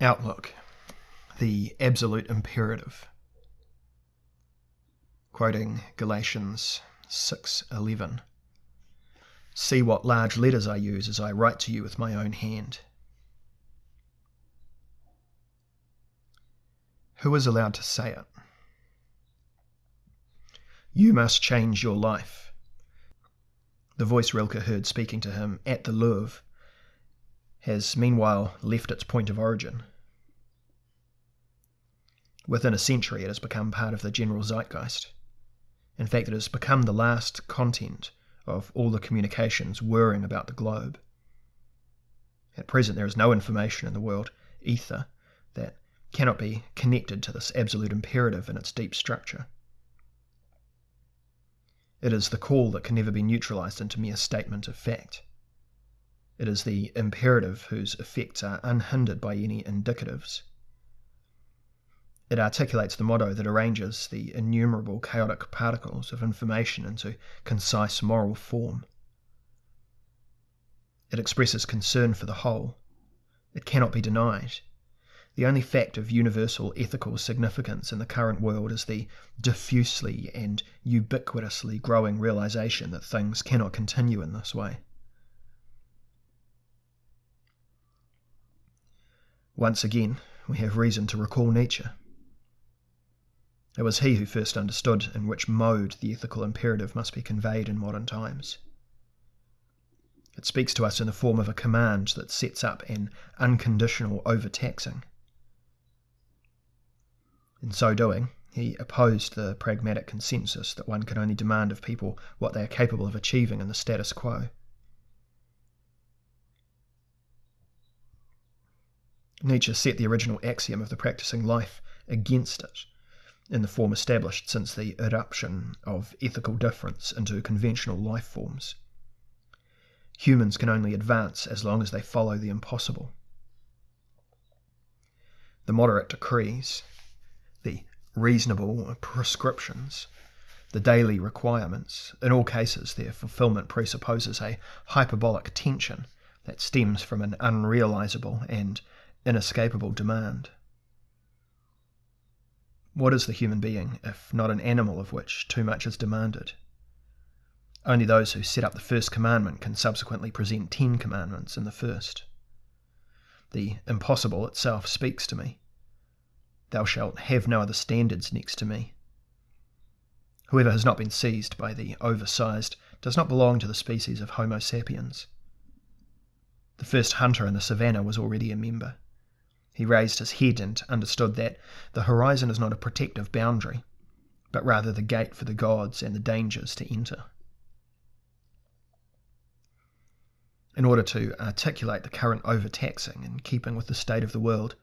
Outlook, the absolute imperative. Quoting Galatians 6:11. See what large letters I use as I write to you with my own hand. Who is allowed to say it? You must change your life. The voice Rilke heard speaking to him at the Louvre has meanwhile left its point of origin. Within a century, it has become part of the general zeitgeist. In fact, it has become the last content of all the communications whirring about the globe. At present, there is no information in the world ether that cannot be connected to this absolute imperative in its deep structure. It is the call that can never be neutralized into mere statement of fact. It is the imperative whose effects are unhindered by any indicatives. It articulates the motto that arranges the innumerable chaotic particles of information into concise moral form. It expresses concern for the whole. It cannot be denied. The only fact of universal ethical significance in the current world is the diffusely and ubiquitously growing realization that things cannot continue in this way. Once again, we have reason to recall Nietzsche. It was he who first understood in which mode the ethical imperative must be conveyed in modern times. It speaks to us in the form of a command that sets up an unconditional overtaxing. In so doing, he opposed the pragmatic consensus that one can only demand of people what they are capable of achieving in the status quo. Nietzsche set the original axiom of the practicing life against it, in the form established since the eruption of ethical difference into conventional life forms. Humans can only advance as long as they follow the impossible. The moderate decrees, the reasonable prescriptions, the daily requirements, in all cases their fulfillment presupposes a hyperbolic tension that stems from an unrealizable and inescapable demand. What is the human being if not an animal of which too much is demanded? Only those who set up the first commandment can subsequently present ten commandments in the first. The impossible itself speaks to me. Thou shalt have no other standards next to me. Whoever has not been seized by the oversized does not belong to the species of Homo sapiens. The first hunter in the savannah was already a member. He raised his head and understood that the horizon is not a protective boundary, but rather the gate for the gods and the dangers to enter. In order to articulate the current overtaxing in keeping with the state of the world,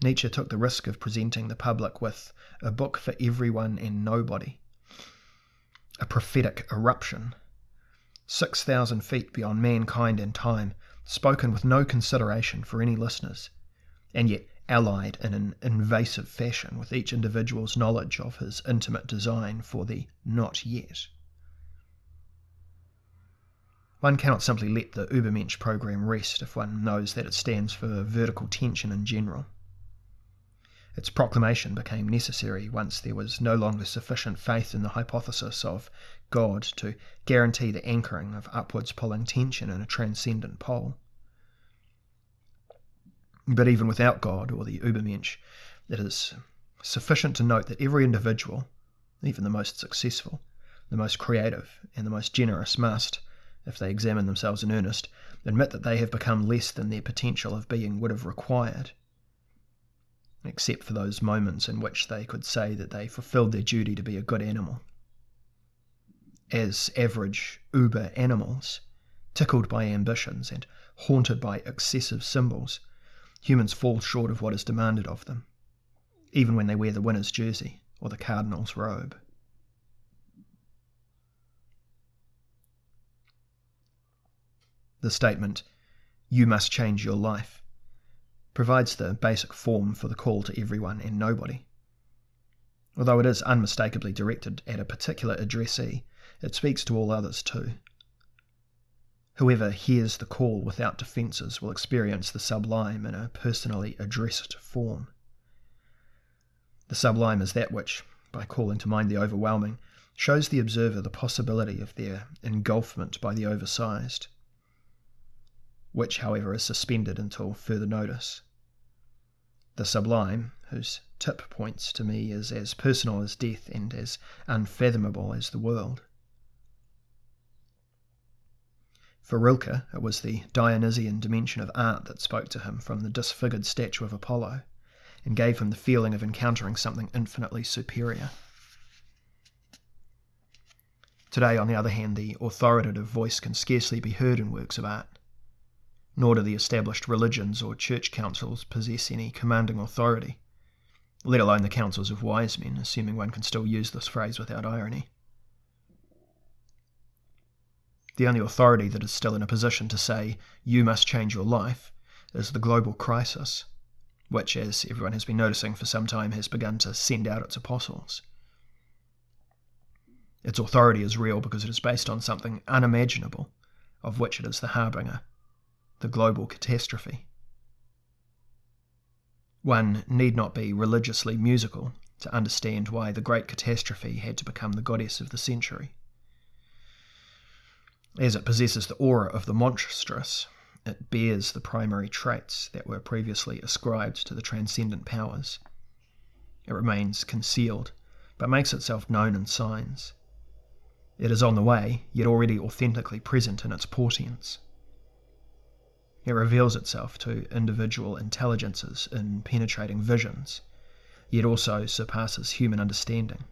Nietzsche took the risk of presenting the public with a book for everyone and nobody, a prophetic eruption, 6,000 feet beyond mankind and time, spoken with no consideration for any listeners, and yet allied in an invasive fashion with each individual's knowledge of his intimate design for the not yet. One cannot simply let the Übermensch program rest if one knows that it stands for vertical tension in general. Its proclamation became necessary once there was no longer sufficient faith in the hypothesis of God to guarantee the anchoring of upwards pulling tension in a transcendent pole. But even without God or the Übermensch, it is sufficient to note that every individual, even the most successful, the most creative, and the most generous, must, if they examine themselves in earnest, admit that they have become less than their potential of being would have required, except for those moments in which they could say that they fulfilled their duty to be a good animal. As average uber animals, tickled by ambitions and haunted by excessive symbols, Humans fall short of what is demanded of them, even when they wear the winner's jersey or the cardinal's robe. The statement, you must change your life, provides the basic form for the call to everyone and nobody. Although it is unmistakably directed at a particular addressee, it speaks to all others too. Whoever hears the call without defences will experience the sublime in a personally addressed form. The sublime is that which, by calling to mind the overwhelming, shows the observer the possibility of their engulfment by the oversized, which, however, is suspended until further notice. The sublime, whose tip points to me, is as personal as death and as unfathomable as the world. For Rilke, it was the Dionysian dimension of art that spoke to him from the disfigured statue of Apollo and gave him the feeling of encountering something infinitely superior. Today, on the other hand, the authoritative voice can scarcely be heard in works of art, nor do the established religions or church councils possess any commanding authority, let alone the councils of wise men, assuming one can still use this phrase without irony. The only authority that is still in a position to say, you must change your life, is the global crisis, which, as everyone has been noticing for some time, has begun to send out its apostles. Its authority is real because it is based on something unimaginable, of which it is the harbinger the global catastrophe. One need not be religiously musical to understand why the great catastrophe had to become the goddess of the century. As it possesses the aura of the monstrous, it bears the primary traits that were previously ascribed to the transcendent powers. It remains concealed, but makes itself known in signs. It is on the way, yet already authentically present in its portents. It reveals itself to individual intelligences in penetrating visions, yet also surpasses human understanding.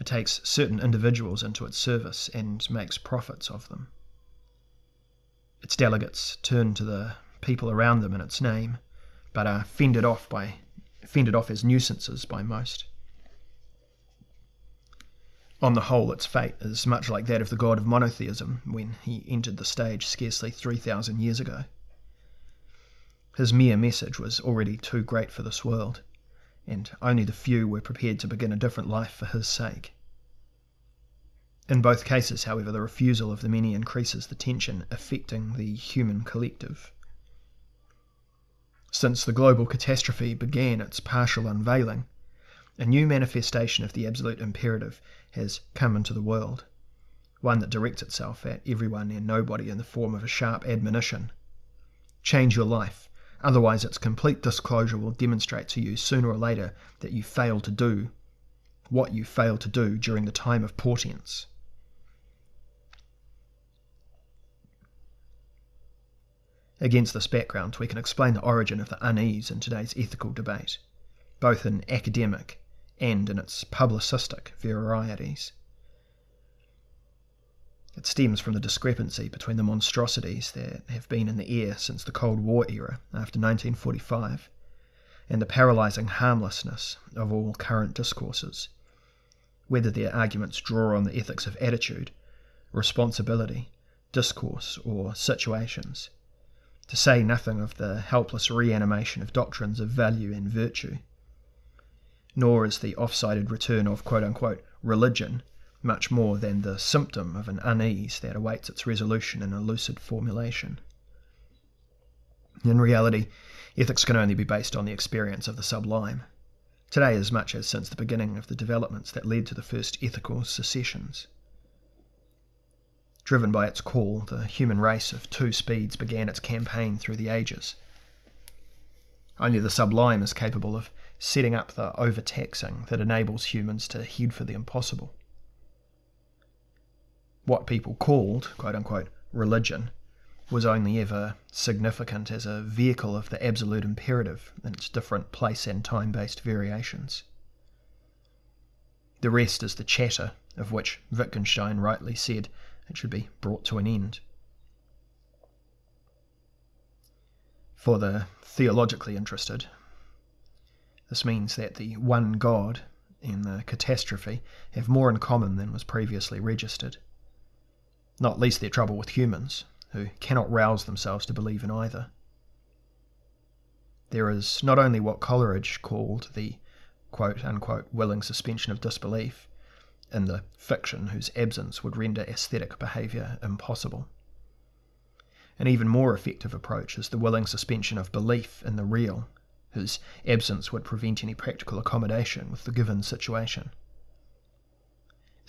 It takes certain individuals into its service and makes prophets of them. Its delegates turn to the people around them in its name, but are fended off by fended off as nuisances by most. On the whole, its fate is much like that of the god of monotheism when he entered the stage scarcely 3,000 years ago. His mere message was already too great for this world and only the few were prepared to begin a different life for his sake. In both cases, however, the refusal of the many increases the tension affecting the human collective. Since the global catastrophe began its partial unveiling, a new manifestation of the absolute imperative has come into the world, one that directs itself at everyone and nobody in the form of a sharp admonition. Change your life, Otherwise, its complete disclosure will demonstrate to you sooner or later that you failed to do what you failed to do during the time of portents. Against this background, we can explain the origin of the unease in today's ethical debate, both in academic and in its publicistic varieties. It stems from the discrepancy between the monstrosities that have been in the air since the Cold War era after 1945 and the paralysing harmlessness of all current discourses, whether their arguments draw on the ethics of attitude, responsibility, discourse, or situations, to say nothing of the helpless reanimation of doctrines of value and virtue. Nor is the off sided return of quote unquote religion much more than the symptom of an unease that awaits its resolution in a lucid formulation. In reality, ethics can only be based on the experience of the sublime. Today, as much as since the beginning of the developments that led to the first ethical secessions. Driven by its call, the human race of two speeds began its campaign through the ages. Only the sublime is capable of setting up the overtaxing that enables humans to head for the impossible what people called, quote unquote, religion was only ever significant as a vehicle of the absolute imperative in its different place and time based variations. The rest is the chatter, of which Wittgenstein rightly said it should be brought to an end. For the theologically interested, this means that the one God and the catastrophe have more in common than was previously registered not least their trouble with humans, who cannot rouse themselves to believe in either. There is not only what Coleridge called the quote unquote willing suspension of disbelief, in the fiction whose absence would render aesthetic behaviour impossible. An even more effective approach is the willing suspension of belief in the real, whose absence would prevent any practical accommodation with the given situation.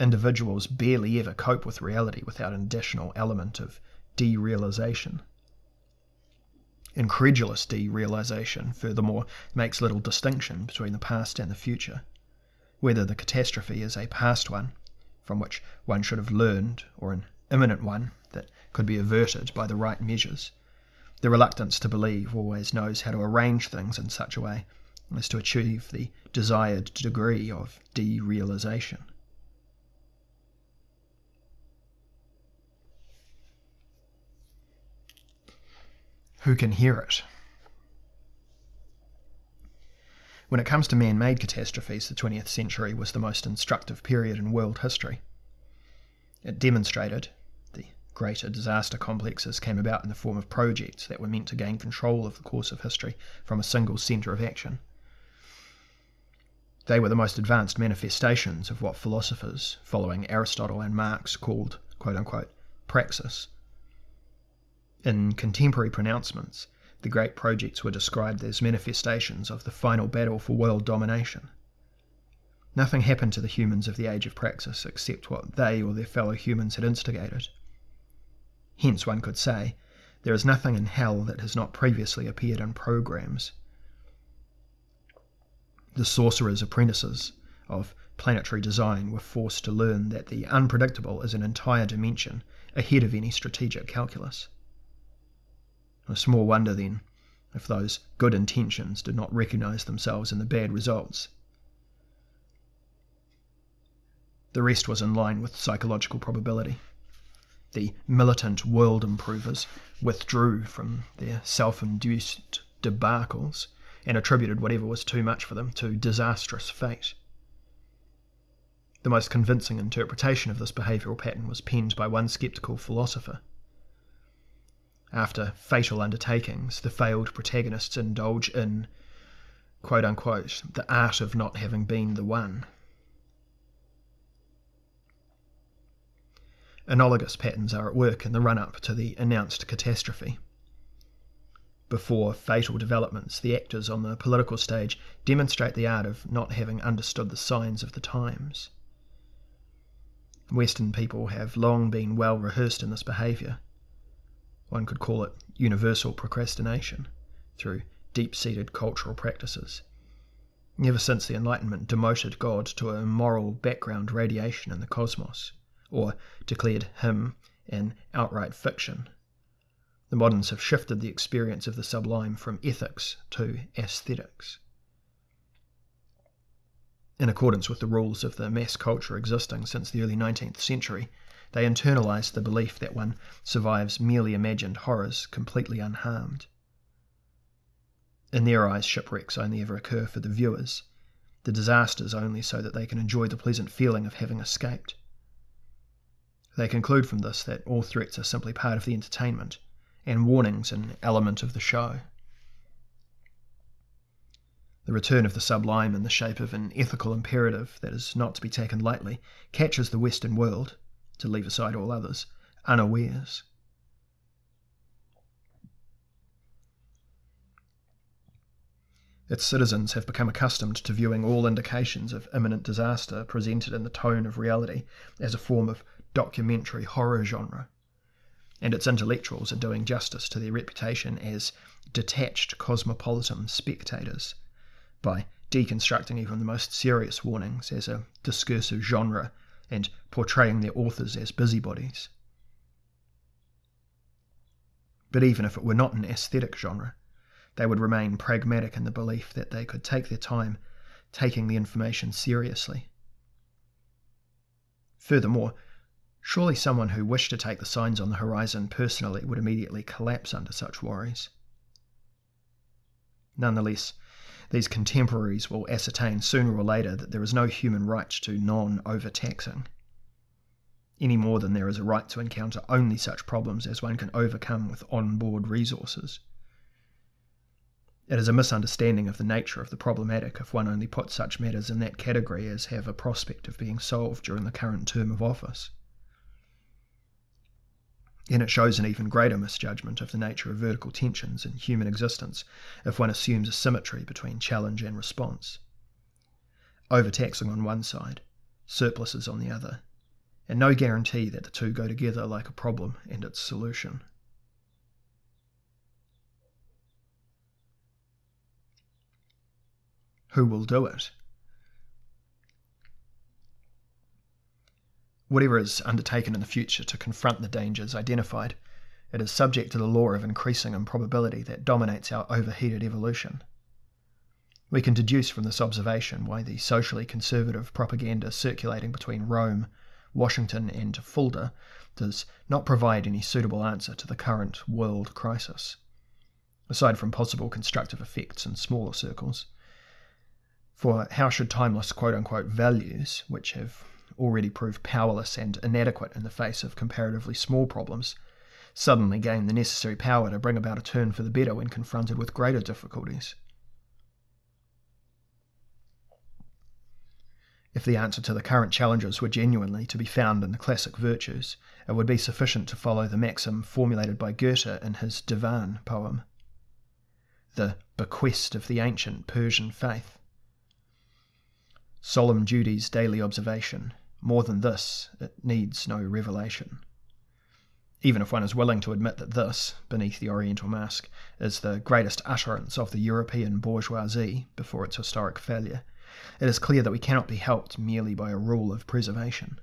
Individuals barely ever cope with reality without an additional element of derealization. Incredulous derealization, furthermore, makes little distinction between the past and the future, whether the catastrophe is a past one, from which one should have learned, or an imminent one that could be averted by the right measures. The reluctance to believe always knows how to arrange things in such a way as to achieve the desired degree of derealization. Who can hear it. When it comes to man made catastrophes, the 20th century was the most instructive period in world history. It demonstrated the greater disaster complexes came about in the form of projects that were meant to gain control of the course of history from a single centre of action. They were the most advanced manifestations of what philosophers, following Aristotle and Marx, called, quote unquote, praxis, in contemporary pronouncements, the great projects were described as manifestations of the final battle for world domination. Nothing happened to the humans of the age of praxis except what they or their fellow humans had instigated. Hence, one could say, there is nothing in hell that has not previously appeared in programs. The sorcerer's apprentices of planetary design were forced to learn that the unpredictable is an entire dimension ahead of any strategic calculus. Small wonder, then, if those good intentions did not recognize themselves in the bad results. The rest was in line with psychological probability. The militant world improvers withdrew from their self induced debacles and attributed whatever was too much for them to disastrous fate. The most convincing interpretation of this behavioural pattern was penned by one sceptical philosopher after fatal undertakings, the failed protagonists indulge in, quote unquote, the art of not having been the one. Analogous patterns are at work in the run up to the announced catastrophe. Before fatal developments, the actors on the political stage demonstrate the art of not having understood the signs of the times. Western people have long been well rehearsed in this behaviour one could call it universal procrastination, through deep seated cultural practices. Ever since the Enlightenment demoted God to a moral background radiation in the cosmos, or declared him an outright fiction, the moderns have shifted the experience of the sublime from ethics to aesthetics. In accordance with the rules of the mass culture existing since the early 19th century, they internalize the belief that one survives merely imagined horrors completely unharmed. In their eyes, shipwrecks only ever occur for the viewers, the disasters only so that they can enjoy the pleasant feeling of having escaped. They conclude from this that all threats are simply part of the entertainment, and warnings an element of the show. The return of the sublime in the shape of an ethical imperative that is not to be taken lightly catches the Western world, to leave aside all others, unawares. Its citizens have become accustomed to viewing all indications of imminent disaster presented in the tone of reality as a form of documentary horror genre, and its intellectuals are doing justice to their reputation as detached cosmopolitan spectators by deconstructing even the most serious warnings as a discursive genre and portraying their authors as busybodies. But even if it were not an aesthetic genre, they would remain pragmatic in the belief that they could take their time taking the information seriously. Furthermore, surely someone who wished to take the signs on the horizon personally would immediately collapse under such worries. Nonetheless, these contemporaries will ascertain sooner or later that there is no human right to non overtaxing, any more than there is a right to encounter only such problems as one can overcome with on board resources. It is a misunderstanding of the nature of the problematic if one only puts such matters in that category as have a prospect of being solved during the current term of office. And it shows an even greater misjudgment of the nature of vertical tensions in human existence if one assumes a symmetry between challenge and response. Overtaxing on one side, surpluses on the other, and no guarantee that the two go together like a problem and its solution. Who will do it? Whatever is undertaken in the future to confront the dangers identified, it is subject to the law of increasing improbability that dominates our overheated evolution. We can deduce from this observation why the socially conservative propaganda circulating between Rome, Washington, and Fulda does not provide any suitable answer to the current world crisis, aside from possible constructive effects in smaller circles. For how should timeless quote unquote values, which have already proved powerless and inadequate in the face of comparatively small problems, suddenly gain the necessary power to bring about a turn for the better when confronted with greater difficulties? If the answer to the current challenges were genuinely to be found in the classic virtues, it would be sufficient to follow the maxim formulated by Goethe in his Divan poem the bequest of the ancient Persian faith solemn duties, daily observation. More than this, it needs no revelation. Even if one is willing to admit that this, beneath the Oriental mask, is the greatest utterance of the European bourgeoisie before its historic failure, it is clear that we cannot be helped merely by a rule of preservation.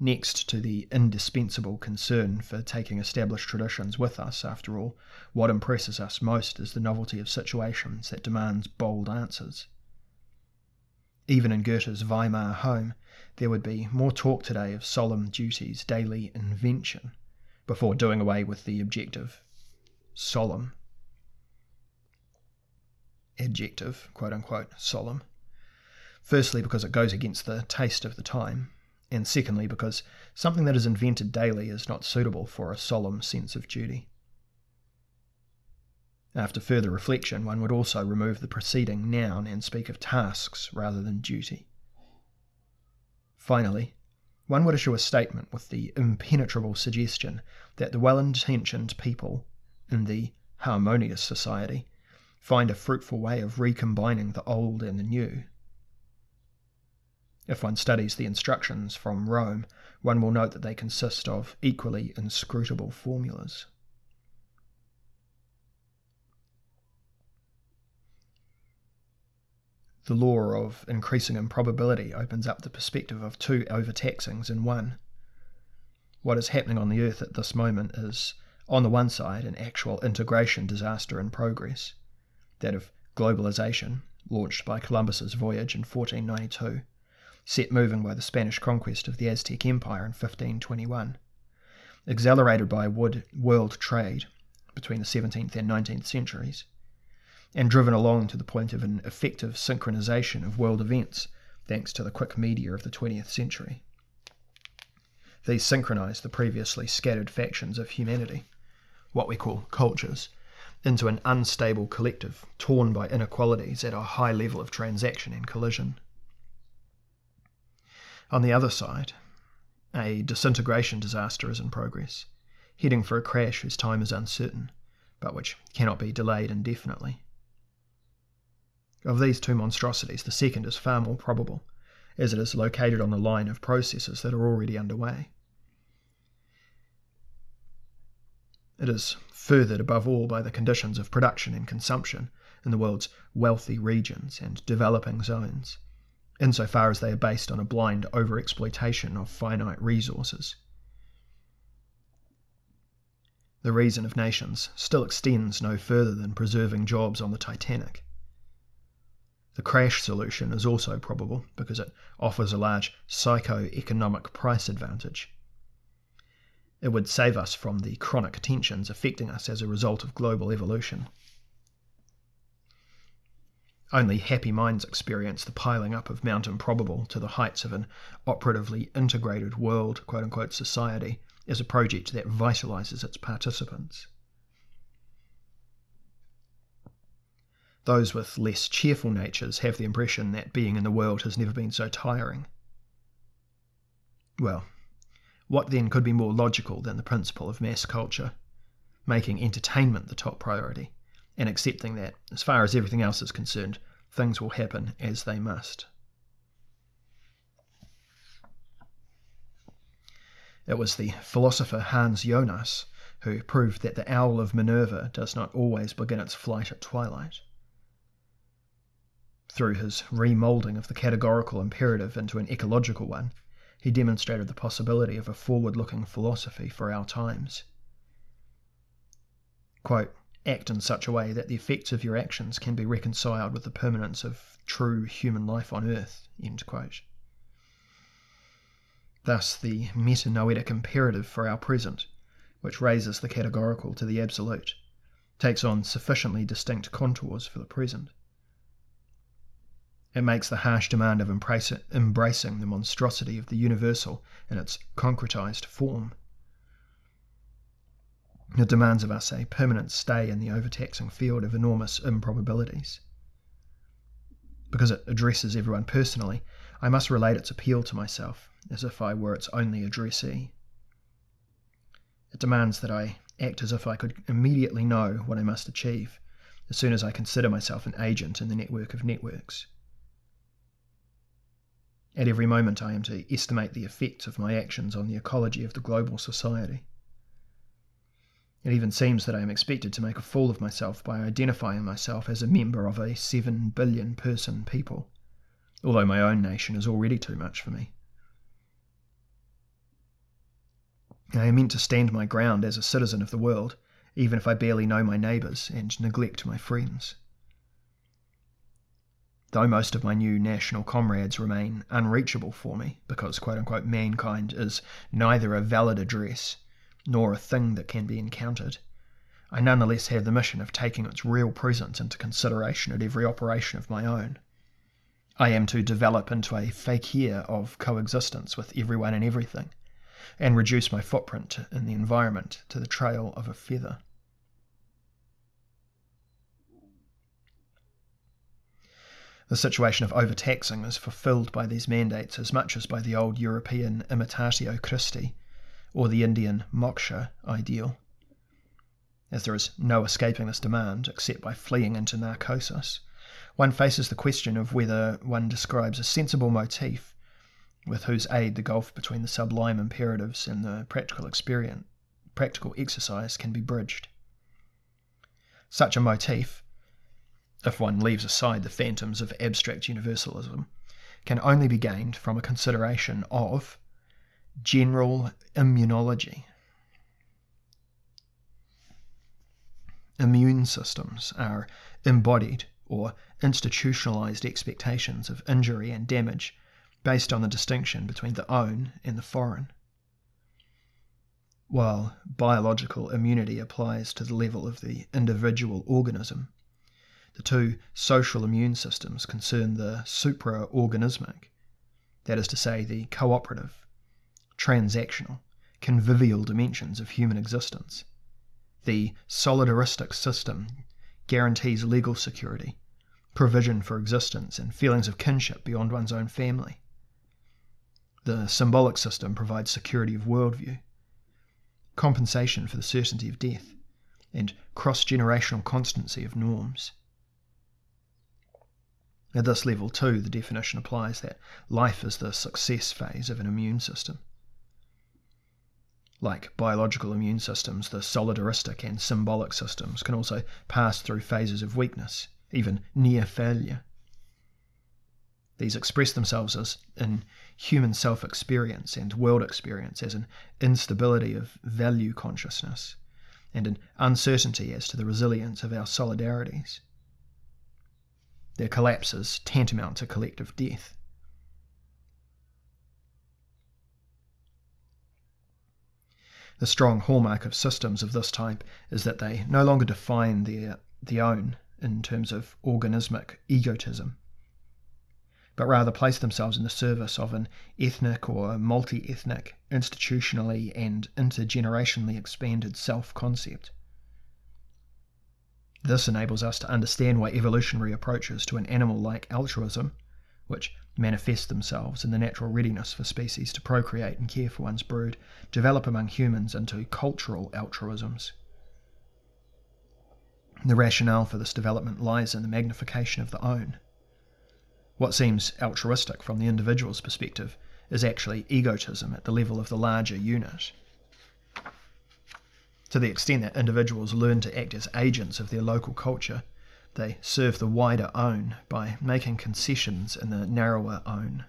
Next to the indispensable concern for taking established traditions with us, after all, what impresses us most is the novelty of situations that demands bold answers. Even in Goethe's Weimar home, there would be more talk today of solemn duties, daily invention, before doing away with the objective solemn adjective, quote unquote, solemn. Firstly, because it goes against the taste of the time, and secondly, because something that is invented daily is not suitable for a solemn sense of duty. After further reflection, one would also remove the preceding noun and speak of tasks rather than duty. Finally, one would issue a statement with the impenetrable suggestion that the well intentioned people in the harmonious society find a fruitful way of recombining the old and the new. If one studies the instructions from Rome, one will note that they consist of equally inscrutable formulas. The law of increasing improbability opens up the perspective of two overtaxings in one. What is happening on the Earth at this moment is, on the one side, an actual integration disaster in progress, that of globalization, launched by Columbus's voyage in 1492, set moving by the Spanish conquest of the Aztec Empire in 1521, accelerated by wood world trade between the 17th and 19th centuries, and driven along to the point of an effective synchronization of world events thanks to the quick media of the 20th century. These synchronize the previously scattered factions of humanity, what we call cultures, into an unstable collective torn by inequalities at a high level of transaction and collision. On the other side, a disintegration disaster is in progress, heading for a crash whose time is uncertain, but which cannot be delayed indefinitely. Of these two monstrosities, the second is far more probable, as it is located on the line of processes that are already underway. It is furthered above all by the conditions of production and consumption in the world's wealthy regions and developing zones, insofar as they are based on a blind overexploitation of finite resources. The reason of nations still extends no further than preserving jobs on the Titanic the crash solution is also probable because it offers a large psycho-economic price advantage. It would save us from the chronic tensions affecting us as a result of global evolution. Only happy minds experience the piling up of Mount Improbable to the heights of an operatively integrated world quote unquote, society as a project that vitalizes its participants. Those with less cheerful natures have the impression that being in the world has never been so tiring. Well, what then could be more logical than the principle of mass culture, making entertainment the top priority, and accepting that, as far as everything else is concerned, things will happen as they must? It was the philosopher Hans Jonas who proved that the owl of Minerva does not always begin its flight at twilight. Through his remoulding of the categorical imperative into an ecological one, he demonstrated the possibility of a forward looking philosophy for our times. Quote, act in such a way that the effects of your actions can be reconciled with the permanence of true human life on earth. End quote. Thus, the metanoetic imperative for our present, which raises the categorical to the absolute, takes on sufficiently distinct contours for the present. It makes the harsh demand of embracing the monstrosity of the universal in its concretized form. It demands of us a permanent stay in the overtaxing field of enormous improbabilities. Because it addresses everyone personally, I must relate its appeal to myself as if I were its only addressee. It demands that I act as if I could immediately know what I must achieve as soon as I consider myself an agent in the network of networks. At every moment, I am to estimate the effects of my actions on the ecology of the global society. It even seems that I am expected to make a fool of myself by identifying myself as a member of a seven billion person people, although my own nation is already too much for me. I am meant to stand my ground as a citizen of the world, even if I barely know my neighbours and neglect my friends. Though most of my new national comrades remain unreachable for me because quote unquote mankind is neither a valid address nor a thing that can be encountered, I nonetheless have the mission of taking its real presence into consideration at every operation of my own. I am to develop into a fakir of coexistence with everyone and everything and reduce my footprint in the environment to the trail of a feather. The situation of overtaxing is fulfilled by these mandates as much as by the old European imitatio Christi or the Indian moksha ideal. As there is no escaping this demand except by fleeing into narcosis, one faces the question of whether one describes a sensible motif with whose aid the gulf between the sublime imperatives and the practical experience, practical exercise can be bridged. Such a motif, if one leaves aside the phantoms of abstract universalism, can only be gained from a consideration of general immunology. Immune systems are embodied or institutionalized expectations of injury and damage based on the distinction between the own and the foreign. While biological immunity applies to the level of the individual organism, the two social immune systems concern the supra-organismic, that is to say, the cooperative, transactional, convivial dimensions of human existence. The solidaristic system guarantees legal security, provision for existence, and feelings of kinship beyond one's own family. The symbolic system provides security of worldview, compensation for the certainty of death, and cross generational constancy of norms. At this level, too, the definition applies that life is the success phase of an immune system. Like biological immune systems, the solidaristic and symbolic systems can also pass through phases of weakness, even near failure. These express themselves as in human self experience and world experience, as an instability of value consciousness, and an uncertainty as to the resilience of our solidarities. Their collapse is tantamount to collective death. The strong hallmark of systems of this type is that they no longer define their, the own in terms of organismic egotism but rather place themselves in the service of an ethnic or multi ethnic, institutionally and intergenerationally expanded self concept. This enables us to understand why evolutionary approaches to an animal like altruism, which manifest themselves in the natural readiness for species to procreate and care for one's brood, develop among humans into cultural altruisms. The rationale for this development lies in the magnification of the own. What seems altruistic from the individual's perspective is actually egotism at the level of the larger unit. To the extent that individuals learn to act as agents of their local culture, they serve the wider own by making concessions in the narrower own.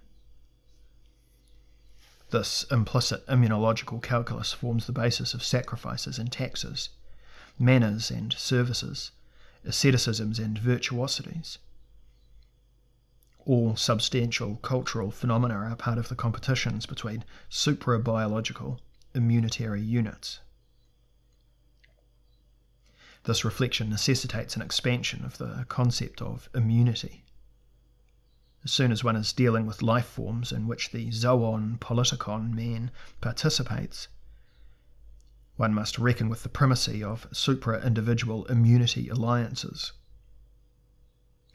This implicit immunological calculus forms the basis of sacrifices and taxes, manners and services, asceticisms and virtuosities. All substantial cultural phenomena are part of the competitions between suprabiological immunitary units. This reflection necessitates an expansion of the concept of immunity. As soon as one is dealing with life forms in which the zoon politikon man participates, one must reckon with the primacy of supra individual immunity alliances.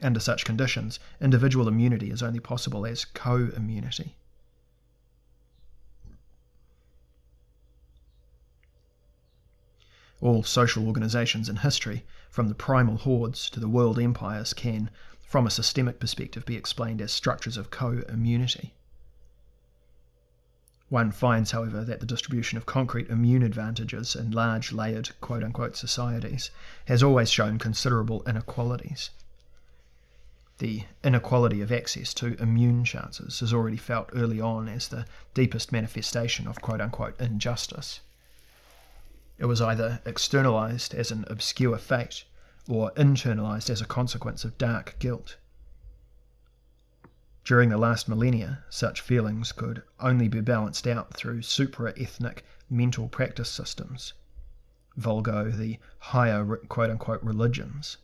Under such conditions, individual immunity is only possible as co immunity. All social organizations in history, from the primal hordes to the world empires, can, from a systemic perspective, be explained as structures of co immunity. One finds, however, that the distribution of concrete immune advantages in large layered quote unquote societies has always shown considerable inequalities. The inequality of access to immune chances is already felt early on as the deepest manifestation of quote unquote injustice. It was either externalized as an obscure fate or internalized as a consequence of dark guilt. During the last millennia, such feelings could only be balanced out through supra ethnic mental practice systems, vulgo the higher quote unquote religions.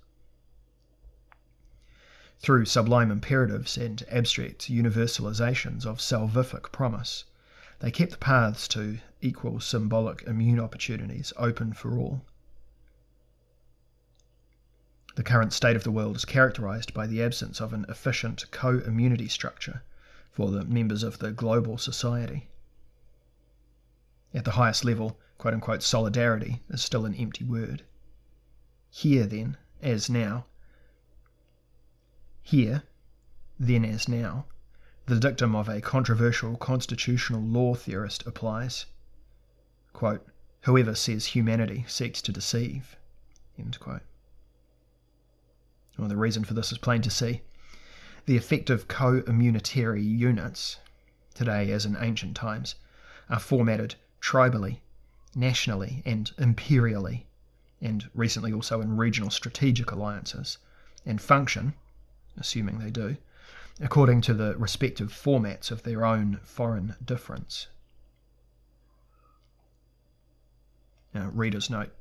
Through sublime imperatives and abstract universalizations of salvific promise, they kept the paths to equal symbolic immune opportunities open for all. The current state of the world is characterized by the absence of an efficient co immunity structure for the members of the global society. At the highest level, quote unquote, solidarity is still an empty word. Here, then, as now, here, then as now, the dictum of a controversial constitutional law theorist applies. Quote, Whoever says humanity seeks to deceive. Well, the reason for this is plain to see. The effective co immunitary units, today as in ancient times, are formatted tribally, nationally, and imperially, and recently also in regional strategic alliances, and function, assuming they do, according to the respective formats of their own foreign difference. Now, reader's note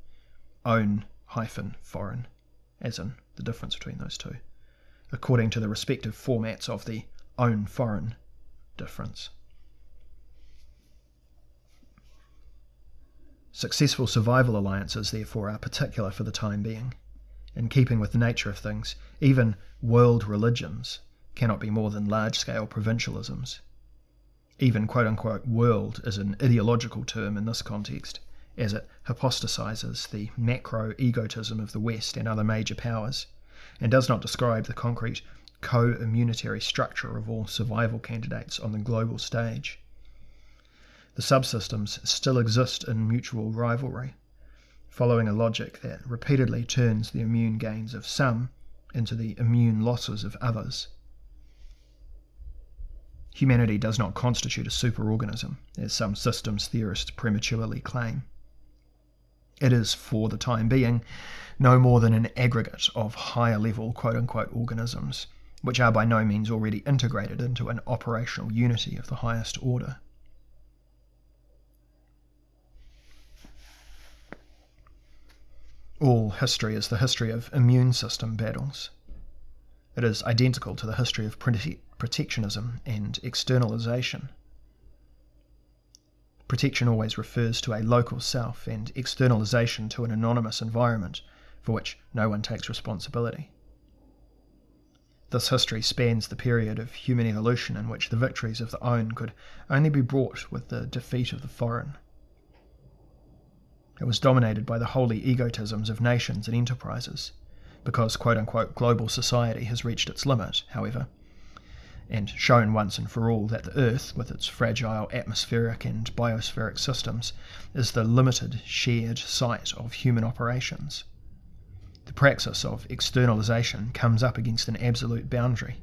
own hyphen foreign, as in the difference between those two, according to the respective formats of the own foreign difference. Successful survival alliances, therefore, are particular for the time being. In keeping with the nature of things, even world religions cannot be more than large scale provincialisms. Even quote unquote world is an ideological term in this context, as it hypostasizes the macro egotism of the West and other major powers, and does not describe the concrete co immunitary structure of all survival candidates on the global stage. The subsystems still exist in mutual rivalry, following a logic that repeatedly turns the immune gains of some into the immune losses of others. Humanity does not constitute a superorganism, as some systems theorists prematurely claim. It is, for the time being, no more than an aggregate of higher level quote unquote organisms, which are by no means already integrated into an operational unity of the highest order. All history is the history of immune system battles. It is identical to the history of protectionism and externalization. Protection always refers to a local self and externalization to an anonymous environment for which no one takes responsibility. This history spans the period of human evolution in which the victories of the own could only be brought with the defeat of the foreign. It was dominated by the holy egotisms of nations and enterprises, because quote unquote global society has reached its limit, however, and shown once and for all that the Earth, with its fragile atmospheric and biospheric systems, is the limited, shared site of human operations the praxis of externalization comes up against an absolute boundary.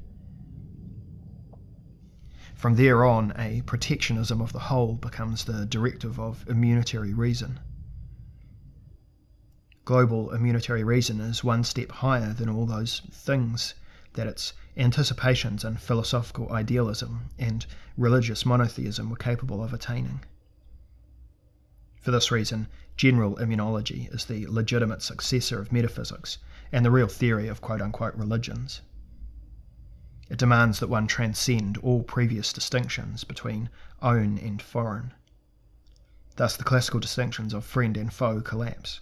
From there on, a protectionism of the whole becomes the directive of immunitary reason. Global immunitary reason is one step higher than all those things that its anticipations and philosophical idealism and religious monotheism were capable of attaining. For this reason, general immunology is the legitimate successor of metaphysics and the real theory of quote unquote religions. It demands that one transcend all previous distinctions between own and foreign. Thus, the classical distinctions of friend and foe collapse.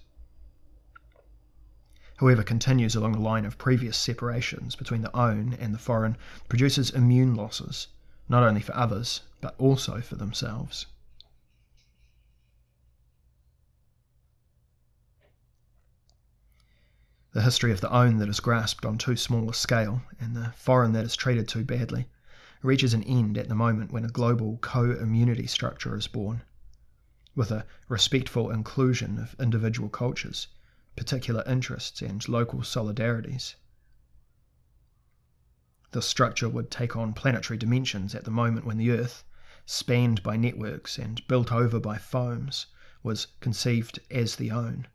Whoever continues along the line of previous separations between the own and the foreign produces immune losses, not only for others, but also for themselves. the history of the own that is grasped on too small a scale, and the foreign that is treated too badly, reaches an end at the moment when a global co immunity structure is born, with a respectful inclusion of individual cultures, particular interests, and local solidarities. This structure would take on planetary dimensions at the moment when the Earth, spanned by networks and built over by foams, was conceived as the own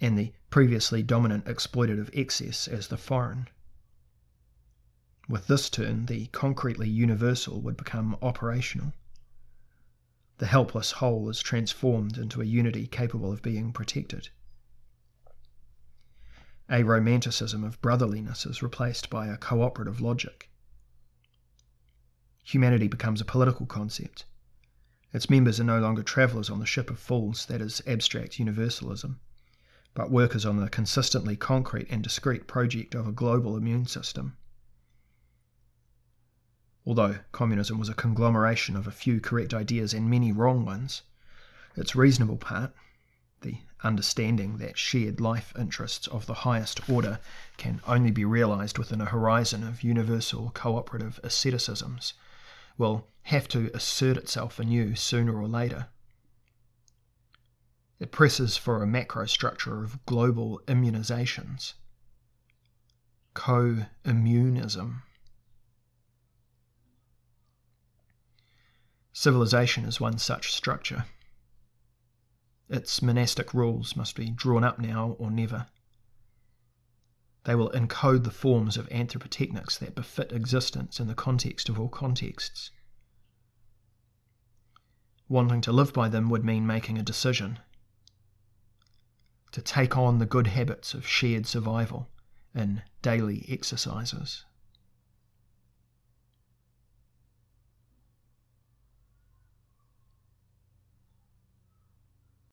and the previously dominant exploitative excess as the foreign. With this turn, the concretely universal would become operational. The helpless whole is transformed into a unity capable of being protected. A romanticism of brotherliness is replaced by a cooperative logic. Humanity becomes a political concept. Its members are no longer travellers on the ship of fools that is abstract universalism but workers on the consistently concrete and discrete project of a global immune system. Although communism was a conglomeration of a few correct ideas and many wrong ones, its reasonable part, the understanding that shared life interests of the highest order can only be realized within a horizon of universal cooperative asceticisms, will have to assert itself anew sooner or later. It presses for a macro structure of global immunizations. Co immunism. Civilization is one such structure. Its monastic rules must be drawn up now or never. They will encode the forms of anthropotechnics that befit existence in the context of all contexts. Wanting to live by them would mean making a decision to take on the good habits of shared survival in daily exercises.